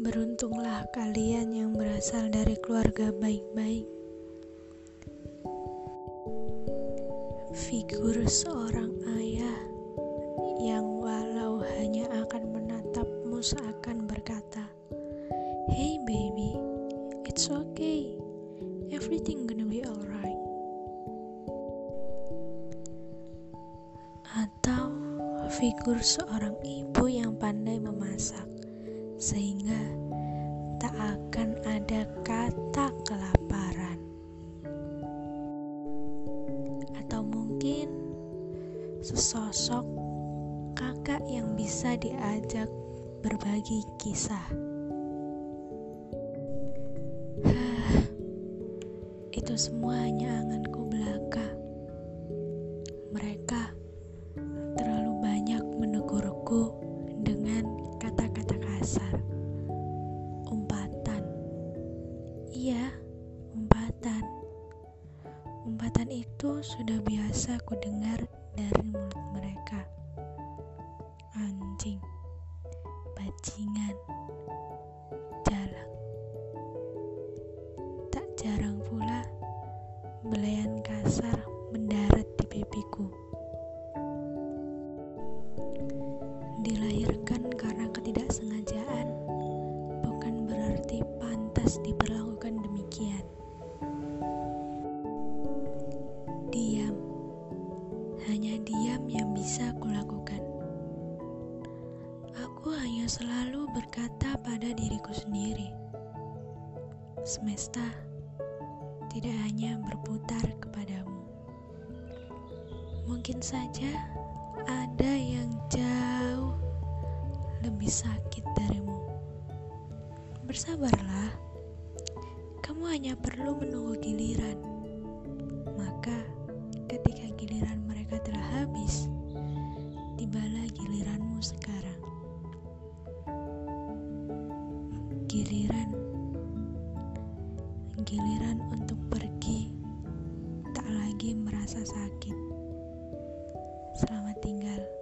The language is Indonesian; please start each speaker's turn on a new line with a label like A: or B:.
A: Beruntunglah kalian yang berasal dari keluarga baik-baik. Figur seorang ayah yang walau hanya akan menatapmu seakan berkata, "Hey baby, it's okay. Everything gonna be alright." Atau figur seorang ibu yang pandai memasak sehingga tak akan ada kata kelaparan. Atau mungkin sesosok kakak yang bisa diajak berbagi kisah. itu semua hanya anganku belaka. Mereka kasar. Umpatan. Iya, umpatan. Umpatan itu sudah biasa ku dengar dari mulut mereka. Anjing, bajingan, jalan. Tak jarang pula belayan kasar mendarat di pipiku. Dilahirkan karena ketidaksengajaan bukan berarti pantas diperlakukan demikian. Diam, hanya diam yang bisa kulakukan. Aku hanya selalu berkata pada diriku sendiri, semesta tidak hanya berputar kepadamu. Mungkin saja sakit darimu. Bersabarlah, kamu hanya perlu menunggu giliran. Maka, ketika giliran mereka telah habis, tibalah giliranmu sekarang. Giliran, giliran untuk pergi, tak lagi merasa sakit. Selamat tinggal.